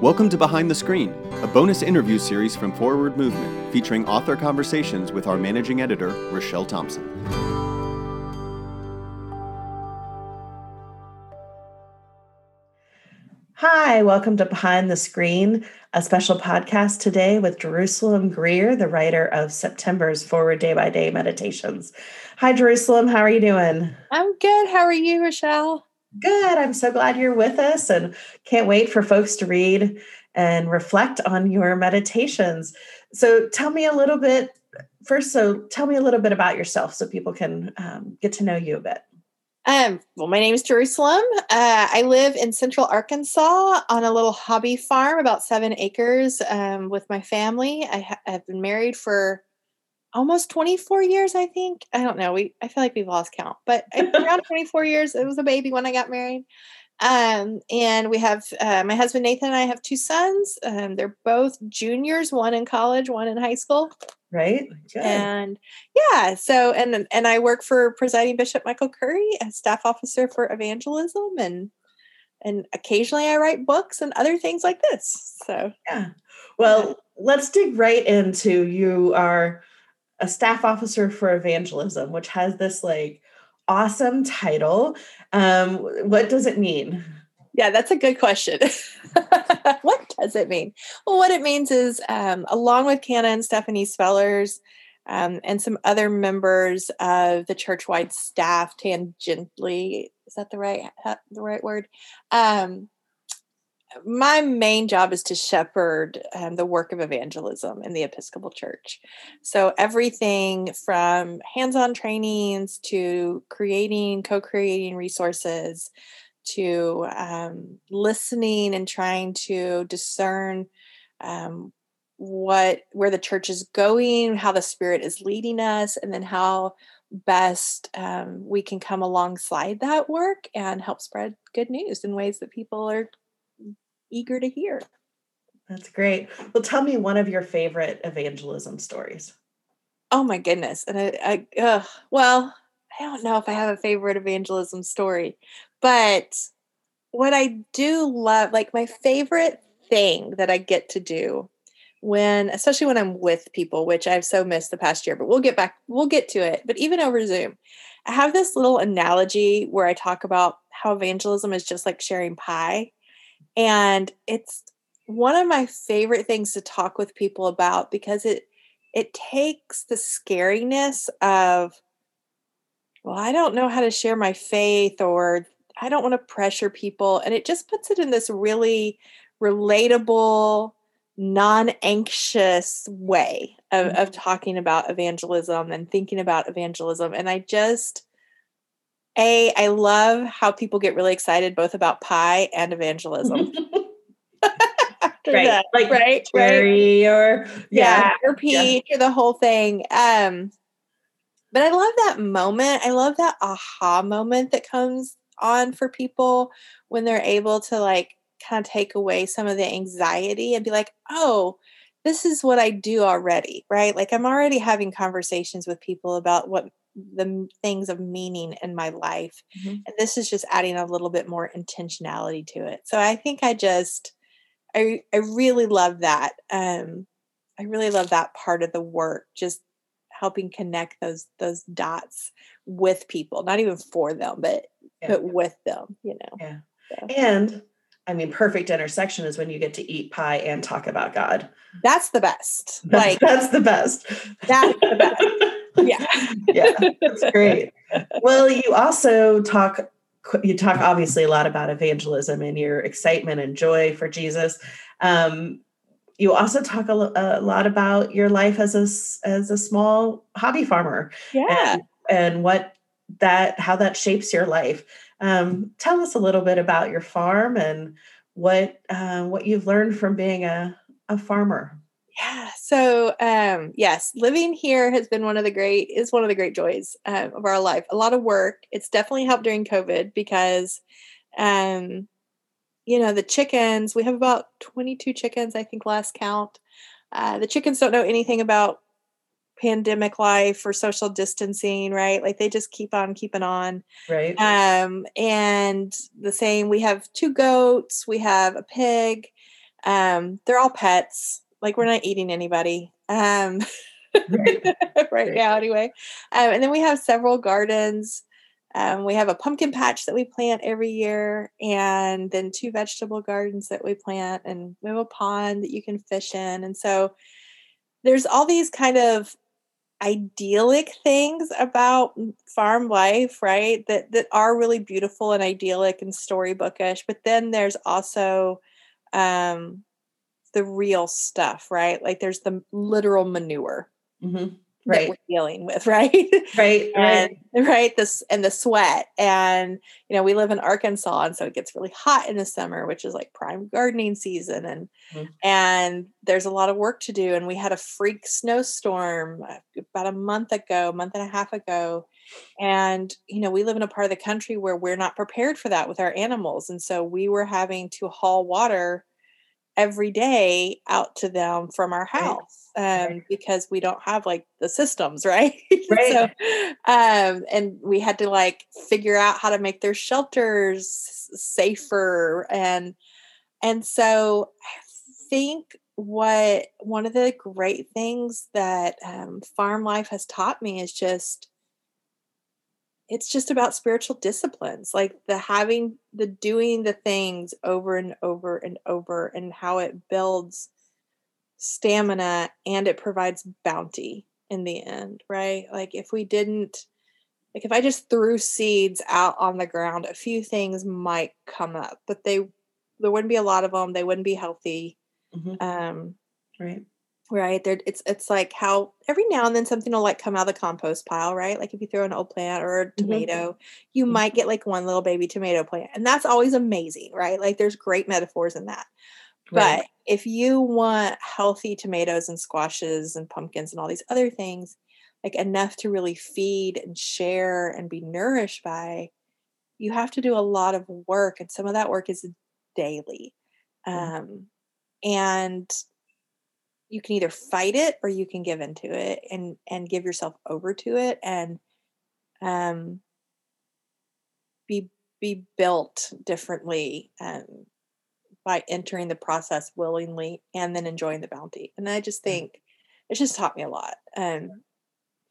Welcome to Behind the Screen, a bonus interview series from Forward Movement featuring author conversations with our managing editor, Richelle Thompson. Hi, welcome to Behind the Screen, a special podcast today with Jerusalem Greer, the writer of September's Forward Day by Day Meditations. Hi, Jerusalem. How are you doing? I'm good. How are you, Richelle? Good. I'm so glad you're with us and can't wait for folks to read and reflect on your meditations. So, tell me a little bit first. So, tell me a little bit about yourself so people can um, get to know you a bit. Um, well, my name is Jerusalem. Uh, I live in central Arkansas on a little hobby farm, about seven acres, um, with my family. I ha- have been married for almost 24 years, I think. I don't know. We I feel like we've lost count, but around 24 years. It was a baby when I got married. Um, and we have uh, my husband Nathan and I have two sons. Um, they're both juniors, one in college, one in high school. Right. Good. And yeah, so and and I work for presiding Bishop Michael Curry as staff officer for evangelism and and occasionally I write books and other things like this. So yeah. Well, let's dig right into you are a staff officer for evangelism, which has this like awesome title. Um, what does it mean? Yeah, that's a good question. what does it mean? Well, what it means is, um, along with Canon Stephanie Spellers um, and some other members of the churchwide staff, tangentially, is that the right the right word? Um, my main job is to shepherd um, the work of evangelism in the Episcopal Church. So, everything from hands on trainings to creating, co creating resources to um, listening and trying to discern um, what where the church is going, how the Spirit is leading us, and then how best um, we can come alongside that work and help spread good news in ways that people are eager to hear. That's great. Well, tell me one of your favorite evangelism stories. Oh my goodness. And I, I uh, well, I don't know if I have a favorite evangelism story, but what I do love, like my favorite thing that I get to do when, especially when I'm with people, which I've so missed the past year, but we'll get back, we'll get to it. But even over Zoom, I have this little analogy where I talk about how evangelism is just like sharing pie. And it's one of my favorite things to talk with people about because it it takes the scariness of well, I don't know how to share my faith or I don't want to pressure people and it just puts it in this really relatable non-anxious way of, mm-hmm. of talking about evangelism and thinking about evangelism and i just a, I love how people get really excited both about pie and evangelism. right. That, like right, cherry right. or yeah, yeah, or peach yeah. or the whole thing. Um, but I love that moment. I love that aha moment that comes on for people when they're able to like kind of take away some of the anxiety and be like, oh, this is what I do already, right? Like I'm already having conversations with people about what the things of meaning in my life. Mm-hmm. And this is just adding a little bit more intentionality to it. So I think I just I I really love that. Um I really love that part of the work, just helping connect those those dots with people, not even for them, but yeah. but with them, you know. Yeah. So. And I mean, perfect intersection is when you get to eat pie and talk about God. That's the best. Like that's the best. That's the best. Yeah. yeah. That's great. Well, you also talk you talk obviously a lot about evangelism and your excitement and joy for Jesus. Um, you also talk a, a, lot about your life as a as a small hobby farmer. Yeah. And, and what that how that shapes your life. Um, tell us a little bit about your farm and what uh, what you've learned from being a, a farmer. Yeah. So um, yes, living here has been one of the great is one of the great joys um, of our life. A lot of work. It's definitely helped during COVID because, um, you know, the chickens. We have about twenty two chickens, I think, last count. Uh, the chickens don't know anything about pandemic life or social distancing, right? Like they just keep on keeping on. Right. Um, and the same, we have two goats, we have a pig, Um, they're all pets. Like we're not eating anybody. Um, right, right now, anyway. Um, and then we have several gardens. Um, we have a pumpkin patch that we plant every year, and then two vegetable gardens that we plant, and we have a pond that you can fish in. And so there's all these kind of idyllic things about farm life, right? That that are really beautiful and idyllic and storybookish. But then there's also um, the real stuff, right? Like there's the literal manure. Mm-hmm right. that we're dealing with, right? Right, and, right. right. This and the sweat. And you know, we live in Arkansas, and so it gets really hot in the summer, which is like prime gardening season. And mm-hmm. and there's a lot of work to do. And we had a freak snowstorm uh, about a month ago, month and a half ago. And you know, we live in a part of the country where we're not prepared for that with our animals. And so we were having to haul water every day out to them from our house um, right. because we don't have like the systems, right? Right. so, um, and we had to like figure out how to make their shelters safer and and so I think what one of the great things that um, farm life has taught me is just it's just about spiritual disciplines like the having the doing the things over and over and over and how it builds stamina and it provides bounty in the end right like if we didn't like if i just threw seeds out on the ground a few things might come up but they there wouldn't be a lot of them they wouldn't be healthy mm-hmm. um right right there it's it's like how every now and then something will like come out of the compost pile right like if you throw an old plant or a mm-hmm. tomato mm-hmm. you mm-hmm. might get like one little baby tomato plant and that's always amazing right like there's great metaphors in that right. but if you want healthy tomatoes and squashes and pumpkins and all these other things like enough to really feed and share and be nourished by you have to do a lot of work and some of that work is daily mm-hmm. um, and you can either fight it or you can give into it and and give yourself over to it and um be be built differently um by entering the process willingly and then enjoying the bounty and i just mm. think it's just taught me a lot um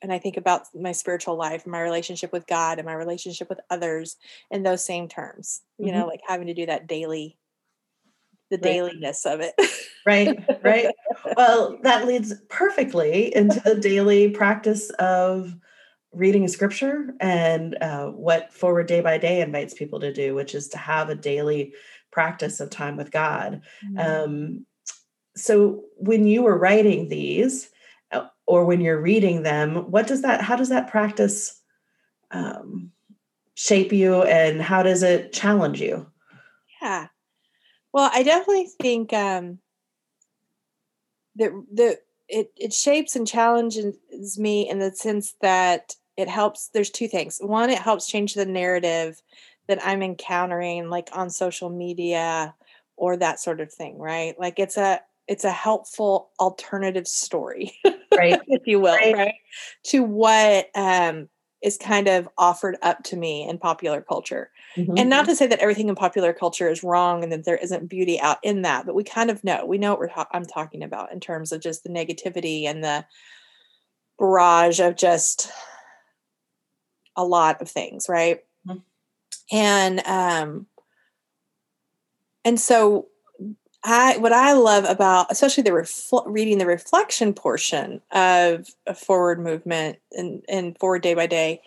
and i think about my spiritual life and my relationship with god and my relationship with others in those same terms you mm-hmm. know like having to do that daily the right. dailiness of it. right, right. Well, that leads perfectly into the daily practice of reading scripture and uh, what Forward Day by Day invites people to do, which is to have a daily practice of time with God. Mm-hmm. Um, so when you were writing these, uh, or when you're reading them, what does that? How does that practice um, shape you, and how does it challenge you? Yeah. Well, I definitely think um, that the it it shapes and challenges me in the sense that it helps. There's two things. One, it helps change the narrative that I'm encountering, like on social media or that sort of thing, right? Like it's a it's a helpful alternative story, right? if you will, right. right? To what um, is kind of offered up to me in popular culture. Mm-hmm. And not to say that everything in popular culture is wrong and that there isn't beauty out in that, but we kind of know. We know what ta- I'm talking about in terms of just the negativity and the barrage of just a lot of things, right? Mm-hmm. And um and so I what I love about especially the refl- reading the reflection portion of a forward movement and, and forward day by day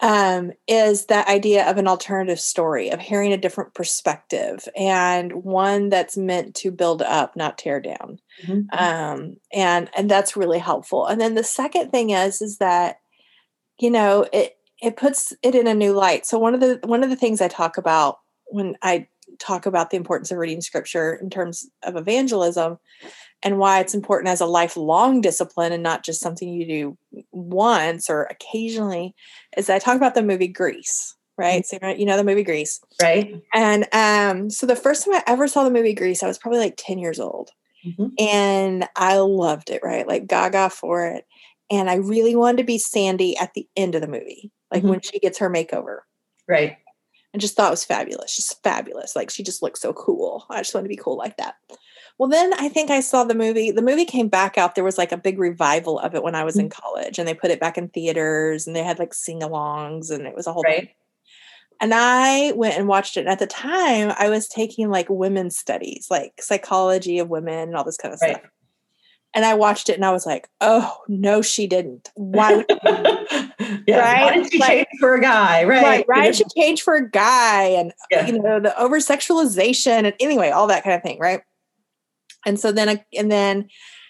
um, is that idea of an alternative story of hearing a different perspective and one that's meant to build up not tear down. Mm-hmm. um, and and that's really helpful. And then the second thing is is that you know it it puts it in a new light. So one of the one of the things I talk about when I talk about the importance of reading scripture in terms of evangelism and why it's important as a lifelong discipline and not just something you do once or occasionally is I talk about the movie Grease, right? So you know the movie Grease. Right. And um so the first time I ever saw the movie Grease, I was probably like 10 years old. Mm-hmm. And I loved it, right? Like gaga for it. And I really wanted to be Sandy at the end of the movie, like mm-hmm. when she gets her makeover. Right and just thought it was fabulous, just fabulous. Like she just looks so cool. I just want to be cool like that. Well, then I think I saw the movie. The movie came back out. There was like a big revival of it when I was in Mm-hmm. college, and they put it back in theaters, and they had like sing-alongs, and it was a whole Right. thing. And I went and watched it. And at the time, I was taking like women's studies, like psychology of women and all this kind of Right. stuff. And I watched it, and I was like, "Oh no, she didn't. Why would yeah. Why Right? did she Like- change for a guy? Right. right, did She change for a guy, and Yeah. you know the over sexualization and anyway all that kind of thing right and so then and then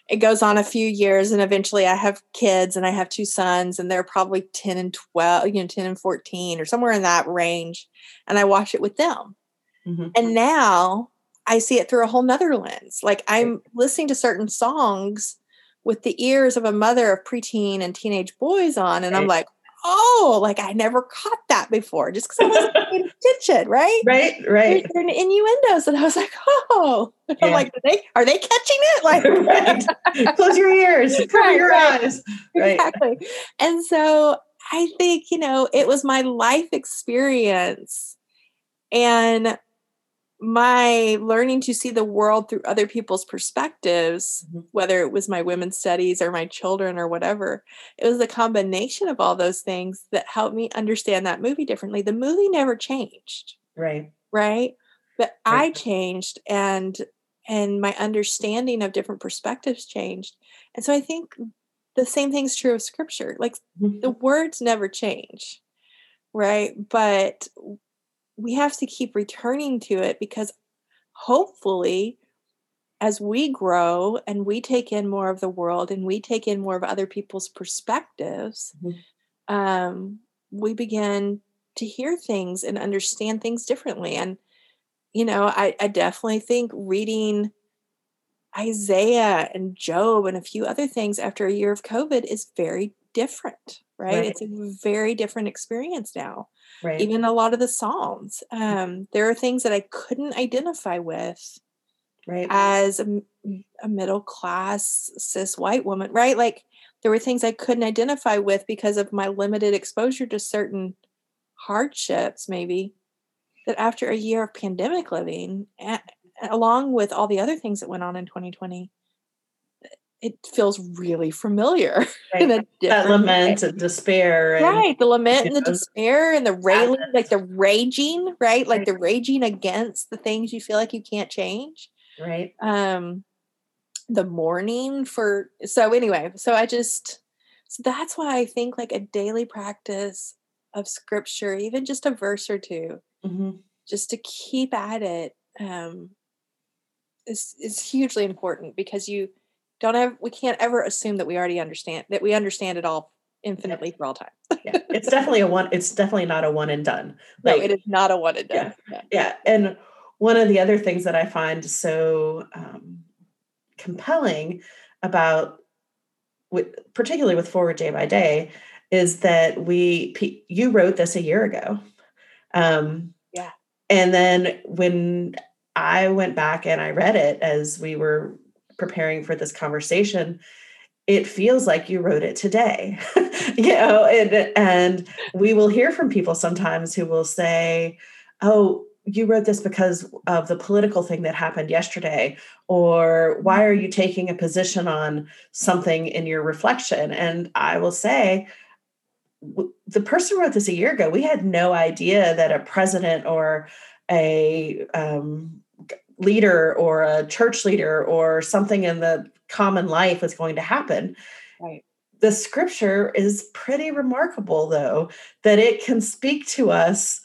it goes on a few years and eventually i have kids and i have two sons and they're probably 10 and 12 you know 10 and 14 or somewhere in that range and i watch it with them Mhm. and now i see it through a whole nother lens like i'm listening to certain songs with the ears of a mother of preteen and teenage boys on and i'm like oh like i never caught that before just because i wasn't paying attention right Right. There's Right. certain innuendos and i was like oh I'm like are they, are they catching it like right. Close your ears. Cover Right, your right. eyes. Right. exactly and so i think you know it was my life experience and my learning to see the world through other people's perspectives Mhm. whether it was my women's studies or my children or whatever it was the combination of all those things that helped me understand that movie differently the movie never changed Right. right but i changed and and my understanding of different perspectives changed and so i think the same thing's true of scripture like Mhm. the words never change right but we have to keep returning to it because hopefully as we grow and we take in more of the world and we take in more of other people's perspectives Mhm. um, we begin to hear things and understand things differently and you know I, I definitely think reading isaiah and job and a few other things after a year of covid is very different right, Right. it's a very different experience now Right. even a lot of the psalms um, there are things that i couldn't identify with right. as a middle class cis white woman right like there were things i couldn't identify with because of my limited exposure to certain hardships maybe that after a year of pandemic living a- along with all the other things that went on in 2020 it feels really familiar right. That different way. lament and despair. And, Right, the lament and the know, despair and the railing, like the raging, right? Like Right. the raging against the things you feel like you can't change. Right. Um the mourning for so anyway, so I just so that's why I think like a daily practice of scripture, even just a verse or two, Mhm. just to keep at it, um is is hugely important because you don't have we can't ever assume that we already understand that we understand it all infinitely for all time. Yeah. It's definitely a one. It's definitely not a one and done. No, it is not a one and done. Yeah. yeah and one of the other things that i find so um, compelling about with, particularly with forward day by day is that we you wrote this a year ago um, Yeah. and then when i went back and i read it as we were preparing for this conversation it feels like you wrote it today you know and and we will hear from people sometimes who will say oh you wrote this because of the political thing that happened yesterday or why are you taking a position on something in your reflection? And i will say the person wrote this a year ago. We had no idea that a president or a um, leader or a church leader or something in the common life was going to happen Right. the scripture is pretty remarkable though that it can speak to us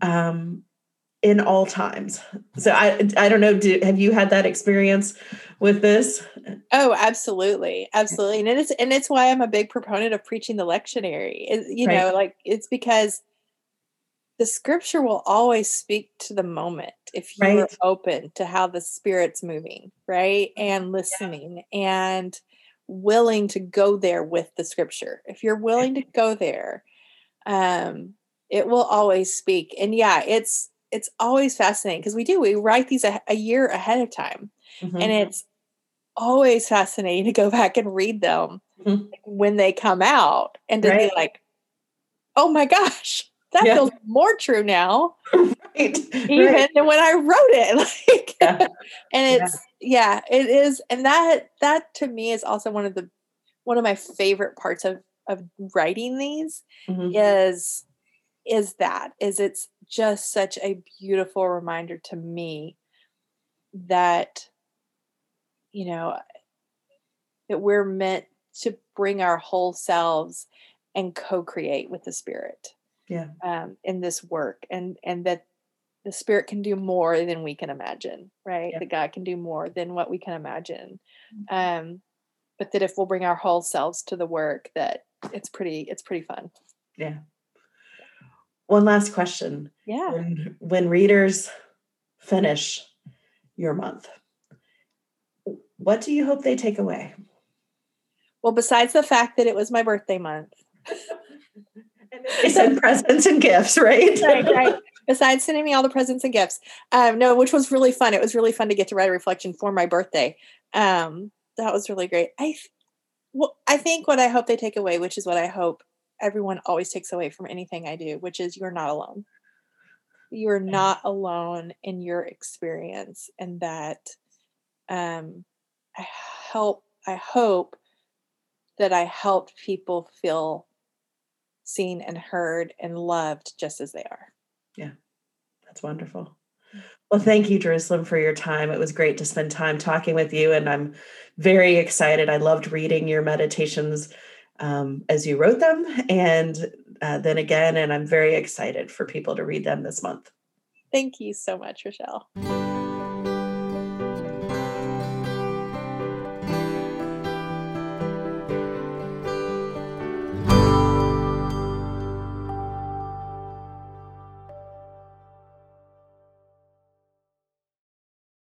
um, in all times so i i don't know do, have you had that experience with this Oh, absolutely, absolutely, and it's and it's why I'm a big proponent of preaching the lectionary. It, you Right. know, like it's because the scripture will always speak to the moment if you're Right. open to how the spirit's moving, right, and listening and willing to go there with the scripture. If you're willing to go there, um, it will always speak. And yeah, it's it's always fascinating because we do we write these a, a year ahead of time Mhm. and it's always fascinating to go back and read them Mhm. when they come out and to Right. be like oh my gosh that Yeah. feels more true now right, even right. than when i wrote it like Yeah. and it's yeah, it is, and that that to me is also one of the one of my favorite parts of of writing these Mhm. is is that is it's just such a beautiful reminder to me that you know that we're meant to bring our whole selves and co-create with the spirit Yeah. um, in this work and and that the spirit can do more than we can imagine right Yeah. that god can do more than what we can imagine um but that if we'll bring our whole selves to the work that it's pretty it's pretty fun Yeah. One last question. yeah When, when readers finish your month, what do you hope they take away? well besides the fact that it was my birthday month They send presents and gifts, right? right, right. Besides sending me all the presents and gifts, um, no, which was really fun. It was really fun to get to write a reflection for my birthday. Um, that was really great. I, well, I think what I hope they take away, which is what I hope everyone always takes away from anything I do, which is you're not alone. You're not alone in your experience, and that um, I help. I hope that I helped people feel seen and heard and loved just as they are. Yeah, that's wonderful. Well, thank you, Jerusalem, for your time. It was great to spend time talking with you, and I'm very excited. I loved reading your meditations um, as you wrote them, and uh, then again, and I'm very excited for people to read them this month. Thank you so much, Richelle.